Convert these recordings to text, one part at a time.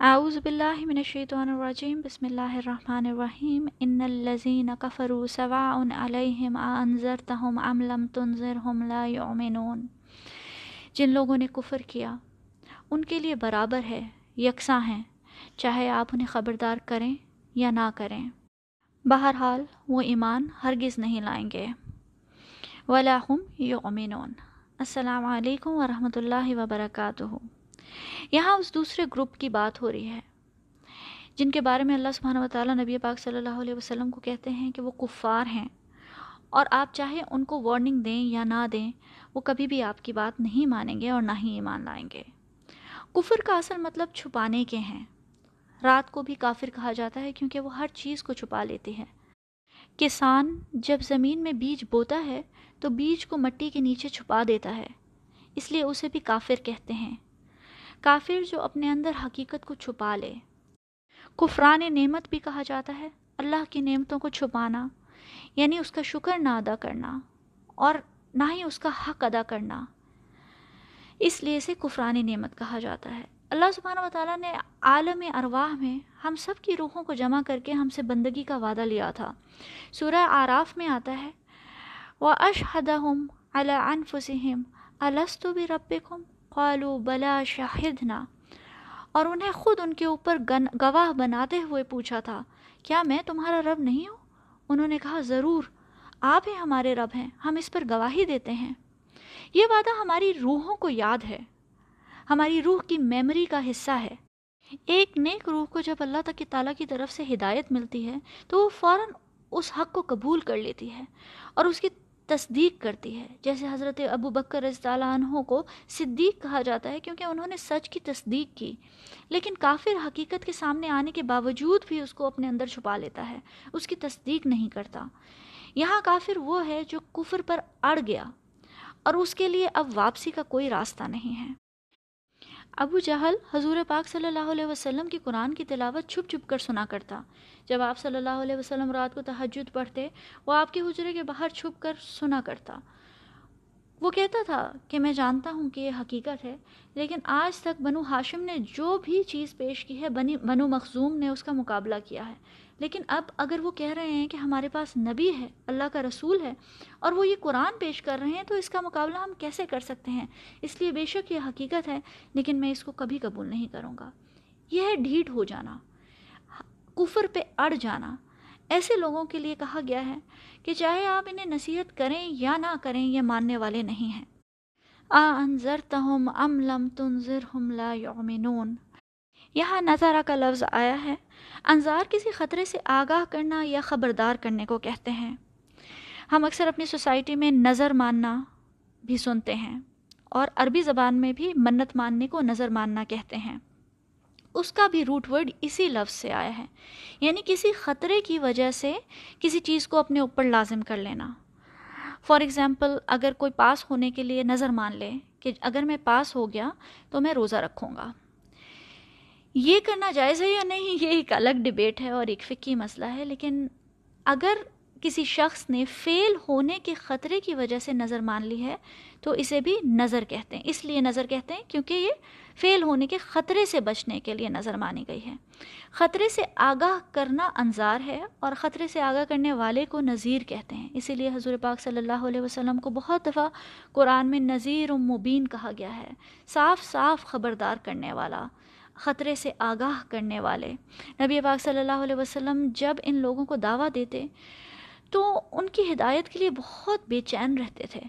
اعوذ باللہ من الشیطان الرجیم، بسم اللہ الرحمن الرحیم، ان الذین کفروا سواء علیہم انذرتہم ام لم تنذرہم لا یؤمنون۔ جن لوگوں نے کفر کیا، ان کے لیے برابر ہے، یکساں ہیں، چاہے آپ انہیں خبردار کریں یا نہ کریں۔ بہرحال، وہ ایمان ہرگز نہیں لائیں گے۔ ولاحم یؤمنون۔ السلام علیکم ورحمۃ اللہ وبرکاتہ۔ یہاں اس دوسرے گروپ کی بات ہو رہی ہے، جن کے بارے میں اللہ سبحانہ و تعالیٰ نبی پاک صلی اللہ علیہ وسلم کو کہتے ہیں کہ وہ کفار ہیں۔ اور آپ چاہے ان کو وارننگ دیں یا نہ دیں، وہ کبھی بھی آپ کی بات نہیں مانیں گے اور نہ ہی ایمان لائیں گے۔ کفر کا اصل مطلب چھپانے کے ہیں۔ رات کو بھی کافر کہا جاتا ہے کیونکہ وہ ہر چیز کو چھپا لیتی ہے کسان جب زمین میں بیج بوتا ہے تو بیج کو مٹی کے نیچے چھپا دیتا ہے، اس لیے اسے بھی کافر کہتے ہیں۔ کافر جو اپنے اندر حقیقت کو چھپا لے۔ کفران نعمت بھی کہا جاتا ہے، اللہ کی نعمتوں کو چھپانا یعنی اس کا شکر نہ ادا کرنا اور نہ ہی اس کا حق ادا کرنا۔ اس لیے اسے کفران نعمت کہا جاتا ہے۔ اللہ سبحانہ و تعالیٰ نے عالم ارواح میں ہم سب کی روحوں کو جمع کر کے ہم سے بندگی کا وعدہ لیا تھا۔ سورہ آراف میں آتا ہے وہ اشحدم الفسم السط بھی رب قالو بلا شاہدنا۔ اور انہیں خود ان کے اوپر گواہ بناتے ہوئے پوچھا تھا، کیا میں تمہارا رب نہیں ہوں؟ انہوں نے کہا، ضرور، آپ ہی ہمارے رب ہیں، ہم اس پر گواہی دیتے ہیں۔ یہ وعدہ ہماری روحوں کو یاد ہے۔ ہماری روح کی میموری کا حصہ ہے۔ ایک نیک روح کو جب اللہ تک تعالیٰ کی طرف سے ہدایت ملتی ہے، تو وہ فوراً اس حق کو قبول کر لیتی ہے اور اس کی تصدیق کرتی ہے۔ جیسے حضرت ابو بکر رضی اللہ عنہ کو صدیق کہا جاتا ہے کیونکہ انہوں نے سچ کی تصدیق کی۔ لیکن کافر حقیقت کے سامنے آنے کے باوجود بھی اس کو اپنے اندر چھپا لیتا ہے۔ اس کی تصدیق نہیں کرتا۔ یہاں کافر وہ ہے جو کفر پر اڑ گیا اور اس کے لیے اب واپسی کا کوئی راستہ نہیں ہے۔ ابو جہل حضور پاک صلی اللہ علیہ وسلم کی قرآن کی تلاوت چھپ چھپ کر سنا کرتا۔ جب آپ صلی اللہ علیہ وسلم رات کو تہجد پڑھتے، وہ آپ کے حجرے کے باہر چھپ کر سنا کرتا۔ وہ کہتا تھا کہ میں جانتا ہوں کہ یہ حقیقت ہے، لیکن آج تک بنو ہاشم نے جو بھی چیز پیش کی ہے، بنی بنو مخزوم نے اس کا مقابلہ کیا ہے۔ لیکن اب اگر وہ کہہ رہے ہیں کہ ہمارے پاس نبی ہے، اللہ کا رسول ہے، اور وہ یہ قرآن پیش کر رہے ہیں، تو اس کا مقابلہ ہم کیسے کر سکتے ہیں؟ اس لیے بے شک یہ حقیقت ہے، لیکن میں اس کو کبھی قبول نہیں کروں گا۔ یہ ہے ڈھیٹ ہو جانا، کفر پہ اڑ جانا۔ ایسے لوگوں کے لیے کہا گیا ہے کہ چاہے آپ انہیں نصیحت کریں یا نہ کریں، یہ ماننے والے نہیں ہیں۔ آ انضر تہم ام لم تنظر ہم لا یومنون یہاں نظارہ کا لفظ آیا ہے۔ انظار کسی خطرے سے آگاہ کرنا یا خبردار کرنے کو کہتے ہیں۔ ہم اکثر اپنی سوسائٹی میں نظر ماننا بھی سنتے ہیں اور عربی زبان میں بھی منت ماننے کو نظر ماننا کہتے ہیں۔ اس کا بھی روٹ ورڈ اسی لفظ سے آیا ہے۔ یعنی کسی خطرے کی وجہ سے کسی چیز کو اپنے اوپر لازم کر لینا۔ فار ایگزامپل اگر کوئی پاس ہونے کے لیے نظر مان لے کہ اگر میں پاس ہو گیا تو میں روزہ رکھوں گا۔ یہ کرنا جائز ہے یا نہیں؟ یہ ایک الگ ڈبیٹ ہے اور ایک فکی مسئلہ ہے، لیکن اگر کسی شخص نے فیل ہونے کے خطرے کی وجہ سے نظر مان لی ہے، تو اسے بھی نظر کہتے ہیں۔ اس لیے نظر کہتے ہیں کیونکہ یہ فیل ہونے کے خطرے سے بچنے کے لیے نظر مانی گئی ہے۔ خطرے سے آگاہ کرنا انظار ہے اور خطرے سے آگاہ کرنے والے کو نذیر کہتے ہیں۔ اسی لیے حضور پاک صلی اللہ علیہ وسلم کو بہت دفعہ قرآن میں نذیر و مبین کہا گیا ہے۔ صاف صاف خبردار کرنے والا، خطرے سے آگاہ کرنے والے۔ نبی پاک صلی اللہ علیہ وسلم جب ان لوگوں کو دعویٰ دیتے تو ان کی ہدایت کے لیے بہت بے چین رہتے تھے۔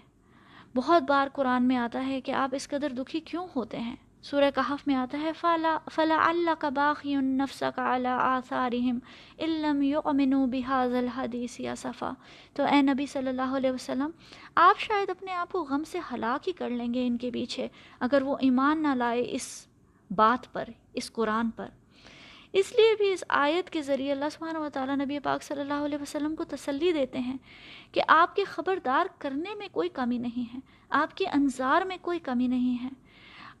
بہت بار قرآن میں آتا ہے کہ آپ اس قدر دکھی کیوں ہوتے ہیں؟ سورہ کہف میں آتا ہے، فلا فلا اللہ کا باقی نفس کا اعلیٰ آثارہم علم یؤمنو بحاظ الحدیث یا صفا تو اے نبی صلی اللہ علیہ وسلم، آپ شاید اپنے آپ کو غم سے ہلاک ہی کر لیں گے ان کے پیچھے، اگر وہ ایمان نہ لائے اس بات پر، اس قرآن پر۔ اس لیے بھی اس آیت کے ذریعے اللہ سبحانہ و تعالیٰ نبی پاک صلی اللہ علیہ وسلم کو تسلی دیتے ہیں کہ آپ کے خبردار کرنے میں کوئی کمی نہیں ہے، آپ کے انظار میں کوئی کمی نہیں ہے۔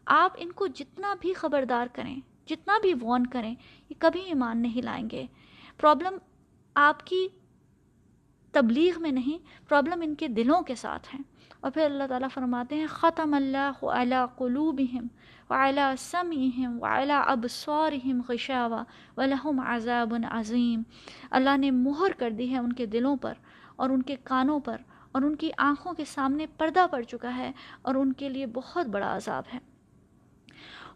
آپ ان کو جتنا بھی خبردار کریں، جتنا بھی وارن کریں، یہ کبھی ایمان نہیں لائیں گے۔ پرابلم آپ کی تبلیغ میں نہیں پرابلم ان کے دلوں کے ساتھ ہیں۔ اور پھر اللہ تعالیٰ فرماتے ہیں، ختم اللہ علی قلوبہم وعلی سمعہم وعلی ابصارہم غشاوہ ولہم عذاب عظیم۔ اللہ نے مہر کر دی ہے ان کے دلوں پر اور ان کے کانوں پر اور ان کی آنکھوں کے سامنے پردہ پڑ چکا ہے اور ان کے لیے بہت بڑا عذاب ہے۔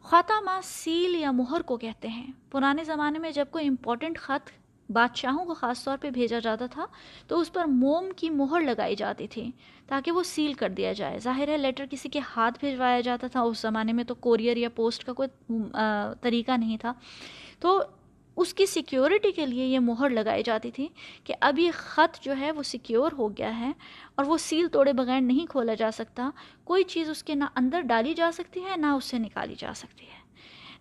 خاتمہ سیل یا مہر کو کہتے ہیں۔ پرانے زمانے میں جب کوئی امپورٹنٹ خط بادشاہوں کو خاص طور پہ بھیجا جاتا تھا، تو اس پر موم کی مہر لگائی جاتی تھی تاکہ وہ سیل کر دیا جائے۔ ظاہر ہے، لیٹر کسی کے ہاتھ بھیجوایا جاتا تھا، اس زمانے میں تو کوریئر یا پوسٹ کا کوئی طریقہ نہیں تھا۔ تو اس کی سیکیورٹی کے لیے یہ مہر لگائی جاتی تھی کہ اب یہ خط جو ہے وہ سیکیور ہو گیا ہے اور وہ سیل توڑے بغیر نہیں کھولا جا سکتا۔ کوئی چیز اس کے نہ اندر ڈالی جا سکتی ہے، نہ اس سے نکالی جا سکتی ہے۔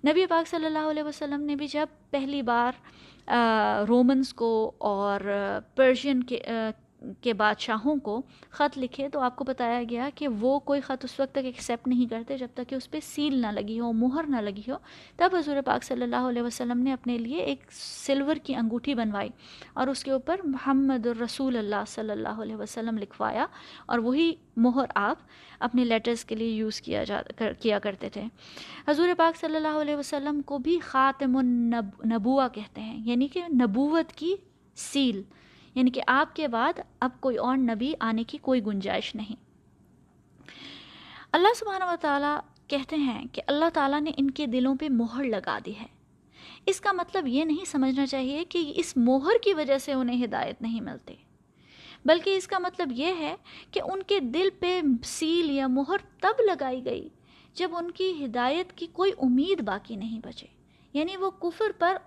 نبی پاک صلی اللہ علیہ وسلم نے بھی جب پہلی بار رومنس کو اور پرشین کے کے بادشاہوں کو خط لکھے تو آپ کو بتایا گیا کہ وہ کوئی خط اس وقت تک ایکسیپٹ نہیں کرتے جب تک کہ اس پہ سیل نہ لگی ہو، مہر نہ لگی ہو۔ تب حضور پاک صلی اللہ علیہ وسلم نے اپنے لیے ایک سلور کی انگوٹھی بنوائی اور اس کے اوپر محمد الرسول اللہ صلی اللہ علیہ وسلم لکھوایا اور وہی مہر آپ اپنے لیٹرز کے لیے یوز کیا جا کیا کرتے تھے۔ حضور پاک صلی اللہ علیہ وسلم کو بھی خاتم النبوہ کہتے ہیں یعنی کہ نبوت کی سیل یعنی کہ آپ کے بعد اب کوئی اور نبی آنے کی کوئی گنجائش نہیں۔ اللہ سبحانہ و تعالیٰ کہتے ہیں کہ اللہ تعالیٰ نے ان کے دلوں پہ مہر لگا دی ہے۔ اس کا مطلب یہ نہیں سمجھنا چاہیے کہ اس مہر کی وجہ سے انہیں ہدایت نہیں ملتی۔ بلکہ اس کا مطلب یہ ہے کہ ان کے دل پہ سیل یا مہر تب لگائی گئی جب ان کی ہدایت کی کوئی امید باقی نہیں بچے۔ یعنی وہ کفر پر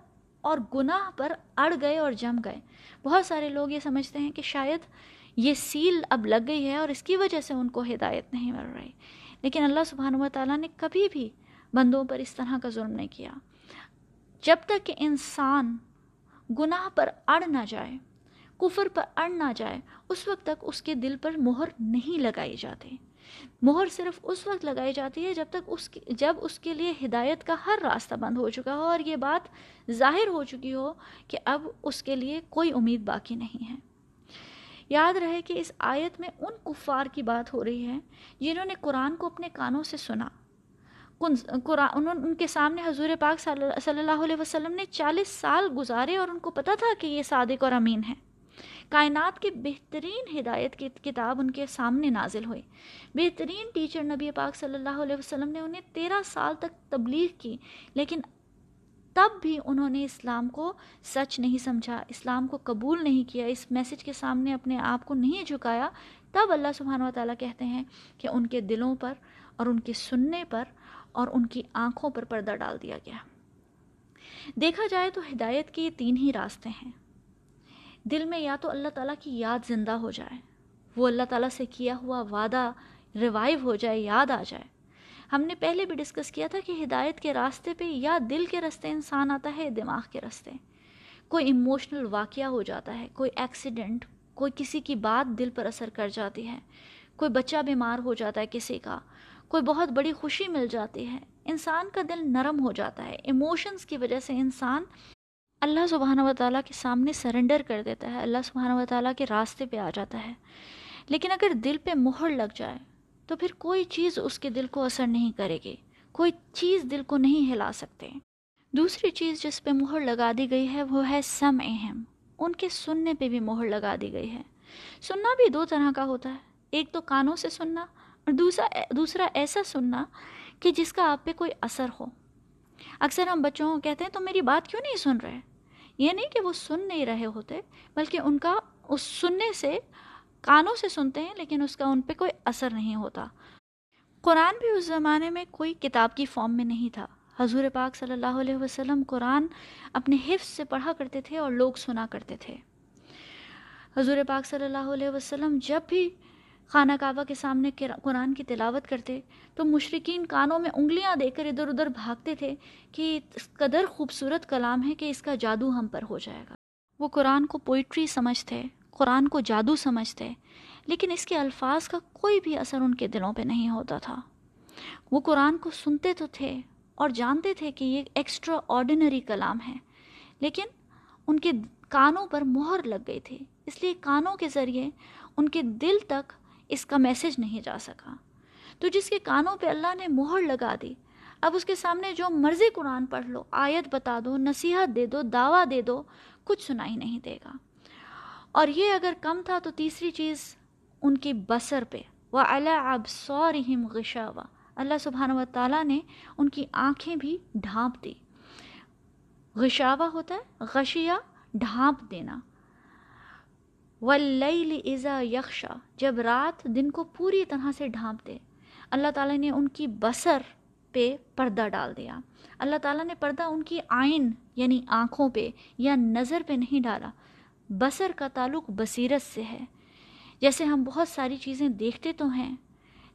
اور گناہ پر اڑ گئے اور جم گئے۔ بہت سارے لوگ یہ سمجھتے ہیں کہ شاید یہ سیل اب لگ گئی ہے اور اس کی وجہ سے ان کو ہدایت نہیں مل رہی۔ لیکن اللہ سبحانہ و تعالیٰ نے کبھی بھی بندوں پر اس طرح کا ظلم نہیں کیا۔ جب تک کہ انسان گناہ پر اڑ نہ جائے، کفر پر اڑ نہ جائے، اس وقت تک اس کے دل پر مہر نہیں لگائی جاتی۔ مہر صرف اس وقت لگائی جاتی ہے جب تک اس کی جب اس کے لیے ہدایت کا ہر راستہ بند ہو چکا ہو اور یہ بات ظاہر ہو چکی ہو کہ اب اس کے لیے کوئی امید باقی نہیں ہے۔ یاد رہے کہ اس آیت میں ان کفار کی بات ہو رہی ہے جنہوں نے قرآن کو اپنے کانوں سے سنا۔ قرآن ان کے سامنے حضور پاک صلی اللہ علیہ وسلم نے چالیس سال گزارے اور ان کو پتہ تھا کہ یہ صادق اور امین ہے کائنات کی بہترین ہدایت کی کتاب ان کے سامنے نازل ہوئی۔ بہترین ٹیچر نبی پاک صلی اللہ علیہ وسلم نے انہیں تیرہ سال تک تبلیغ کی، لیکن تب بھی انہوں نے اسلام کو سچ نہیں سمجھا، اسلام کو قبول نہیں کیا، اس میسج کے سامنے اپنے آپ کو نہیں جھکایا۔ تب اللہ سبحانہ و تعالیٰ کہتے ہیں کہ ان کے دلوں پر اور ان کے سننے پر اور ان کی آنکھوں پر پردہ ڈال دیا گیا۔ دیکھا جائے تو ہدایت کے یہ تین ہی راستے ہیں۔ دل میں یا تو اللہ تعالیٰ کی یاد زندہ ہو جائے۔ وہ اللہ تعالیٰ سے کیا ہوا وعدہ ریوائیو ہو جائے، یاد آ جائے۔ ہم نے پہلے بھی ڈسکس کیا تھا کہ ہدایت کے راستے پہ یا دل کے راستے انسان آتا ہے، دماغ کے راستے۔ کوئی ایموشنل واقعہ ہو جاتا ہے، کوئی ایکسیڈنٹ کوئی کسی کی بات دل پر اثر کر جاتی ہے۔ کوئی بچہ بیمار ہو جاتا ہے کسی کا۔ کوئی بہت بڑی خوشی مل جاتی ہے۔ انسان کا دل نرم ہو جاتا ہے۔ ایموشنز کی وجہ سے انسان اللہ سبحانہ و تعالیٰ کے سامنے سرنڈر کر دیتا ہے، اللہ سبحانہ و تعالیٰ کے راستے پہ آ جاتا ہے۔ لیکن اگر دل پہ مہر لگ جائے، تو پھر کوئی چیز اس کے دل کو اثر نہیں کرے گی۔ کوئی چیز دل کو نہیں ہلا سکتے۔ دوسری چیز جس پہ مہر لگا دی گئی ہے، وہ ہے سم اہم ان کے سننے پہ بھی مہر لگا دی گئی ہے۔ سننا بھی دو طرح کا ہوتا ہے۔ ایک تو کانوں سے سننا اور دوسرا دوسرا ایسا سننا کہ جس کا آپ پہ کوئی اثر ہو۔ اکثر ہم بچوں کو کہتے ہیں تو میری بات کیوں نہیں سن رہے؟ یہ نہیں کہ وہ سن نہیں رہے ہوتے، بلکہ ان کا اس سننے سے، کانوں سے سنتے ہیں، لیکن اس کا ان پہ کوئی اثر نہیں ہوتا۔ قرآن بھی اس زمانے میں کوئی کتاب کی فارم میں نہیں تھا۔ حضور پاک صلی اللہ علیہ وسلم قرآن اپنے حفظ سے پڑھا کرتے تھے اور لوگ سنا کرتے تھے۔ حضور پاک صلی اللہ علیہ وسلم جب بھی خانہ کعبہ کے سامنے قرآن کی تلاوت کرتے، تو مشرقین کانوں میں انگلیاں دے کر ادھر ادھر بھاگتے تھے کہ اس قدر خوبصورت کلام ہے کہ اس کا جادو ہم پر ہو جائے گا۔ وہ قرآن کو پوئٹری سمجھتے، قرآن کو جادو سمجھتے، لیکن اس کے الفاظ کا کوئی بھی اثر ان کے دلوں پہ نہیں ہوتا تھا۔ وہ قرآن کو سنتے تو تھے اور جانتے تھے کہ یہ ایکسٹرا آرڈینری کلام ہے، لیکن ان کے کانوں پر مہر لگ گئی تھی۔ اس لیے کانوں کے ذریعے ان کے دل تک اس کا میسج نہیں جا سکا۔ تو جس کے کانوں پہ اللہ نے مہر لگا دی، اب اس کے سامنے جو مرضی قرآن پڑھ لو، آیت بتا دو، نصیحت دے دو، دعویٰ دے دو، کچھ سنائی نہیں دے گا۔ اور یہ اگر کم تھا تو تیسری چیز ان کی بسر پہ۔ وہ اللہ اب سورہم غشاوا اللہ سبحانہ و تعالیٰ نے ان کی آنکھیں بھی ڈھانپ دی۔ غشاوا ہوتا ہے، غشیہ، ڈھانپ دینا۔ ولیل ازا یکشا جب رات دن کو پوری طرح سے ڈھانپ دے اللہ تعالیٰ نے ان کی بسر پہ پردہ ڈال دیا۔ اللہ تعالیٰ نے پردہ ان کی آئین یعنی آنکھوں پہ یا نظر پہ نہیں ڈالا بسر کا تعلق بصیرت سے ہے۔ جیسے ہم بہت ساری چیزیں دیکھتے تو ہیں،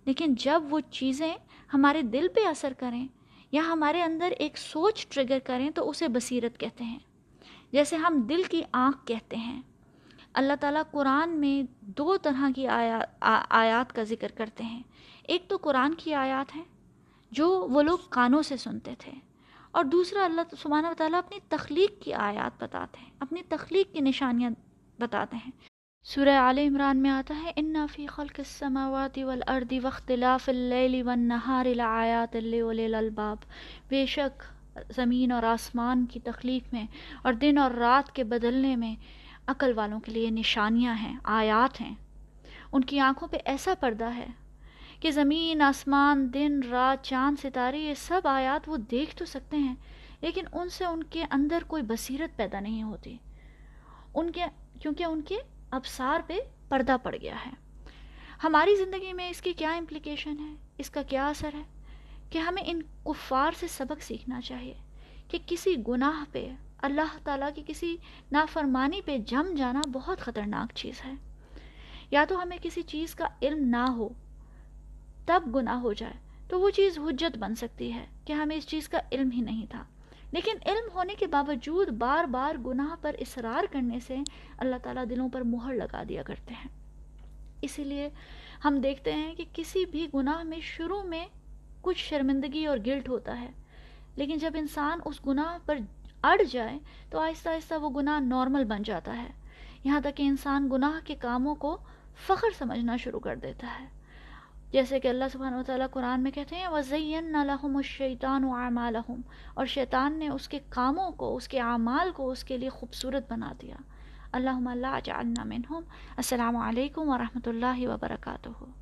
لیکن جب وہ چیزیں ہمارے دل پہ اثر کریں یا ہمارے اندر ایک سوچ ٹریگر کریں تو اسے بصیرت کہتے ہیں۔ جیسے ہم دل کی آنکھ کہتے ہیں اللہ تعالیٰ قرآن میں دو طرح کی آیات کا ذکر کرتے ہیں۔ ایک تو قرآن کی آیات ہیں جو وہ لوگ کانوں سے سنتے تھے اور دوسرا اللہ سبحانہ و تعالیٰ اپنی تخلیق کی آیات بتاتے ہیں، اپنی تخلیق کی نشانیاں بتاتے ہیں۔ سورہ عال عمران میں آتا ہے ان فی خلق السماوات والارض واختلاف اللیل والنہار لآیات للالباب بے شک زمین اور آسمان کی تخلیق میں اور دن اور رات کے بدلنے میں عقل والوں کے لیے نشانیاں ہیں، آیات ہیں۔ ان کی آنکھوں پہ ایسا پردہ ہے کہ زمین، آسمان، دن، رات، چاند، ستارے، یہ سب آیات وہ دیکھ تو سکتے ہیں، لیکن ان سے ان کے اندر کوئی بصیرت پیدا نہیں ہوتی۔ ان کے، کیونکہ ان کے ابسار پہ پردہ پڑ گیا ہے۔ ہماری زندگی میں اس کی کیا امپلیکیشن ہے؟ اس کا کیا اثر ہے؟ کہ ہمیں ان کفار سے سبق سیکھنا چاہیے کہ کسی گناہ پہ اللہ تعالیٰ کی کسی نافرمانی پہ جم جانا بہت خطرناک چیز ہے۔ یا تو ہمیں کسی چیز کا علم نہ ہو، تب گناہ ہو جائے، تو وہ چیز حجت بن سکتی ہے کہ ہمیں اس چیز کا علم ہی نہیں تھا۔ لیکن علم ہونے کے باوجود بار بار گناہ پر اصرار کرنے سے اللہ تعالیٰ دلوں پر مہر لگا دیا کرتے ہیں۔ اسی لیے ہم دیکھتے ہیں کہ کسی بھی گناہ میں شروع میں کچھ شرمندگی اور گلٹ ہوتا ہے، لیکن جب انسان اس گناہ پر اڑ جائے تو آہستہ آہستہ وہ گناہ نارمل بن جاتا ہے۔ یہاں تک کہ انسان گناہ کے کاموں کو فخر سمجھنا شروع کر دیتا ہے۔ جیسے کہ اللہ سبحانہ و تعالیٰ قرآن میں کہتے ہیں وزین لَهُمُ الشَّيْطَانُ أَعْمَالَهُمْ اور شیطان نے اس کے کاموں کو، اس کے اعمال کو اس کے لیے خوبصورت بنا دیا۔ اللہم اللہ جعلنا منہم السلام علیکم ورحمۃ اللہ وبرکاتہ۔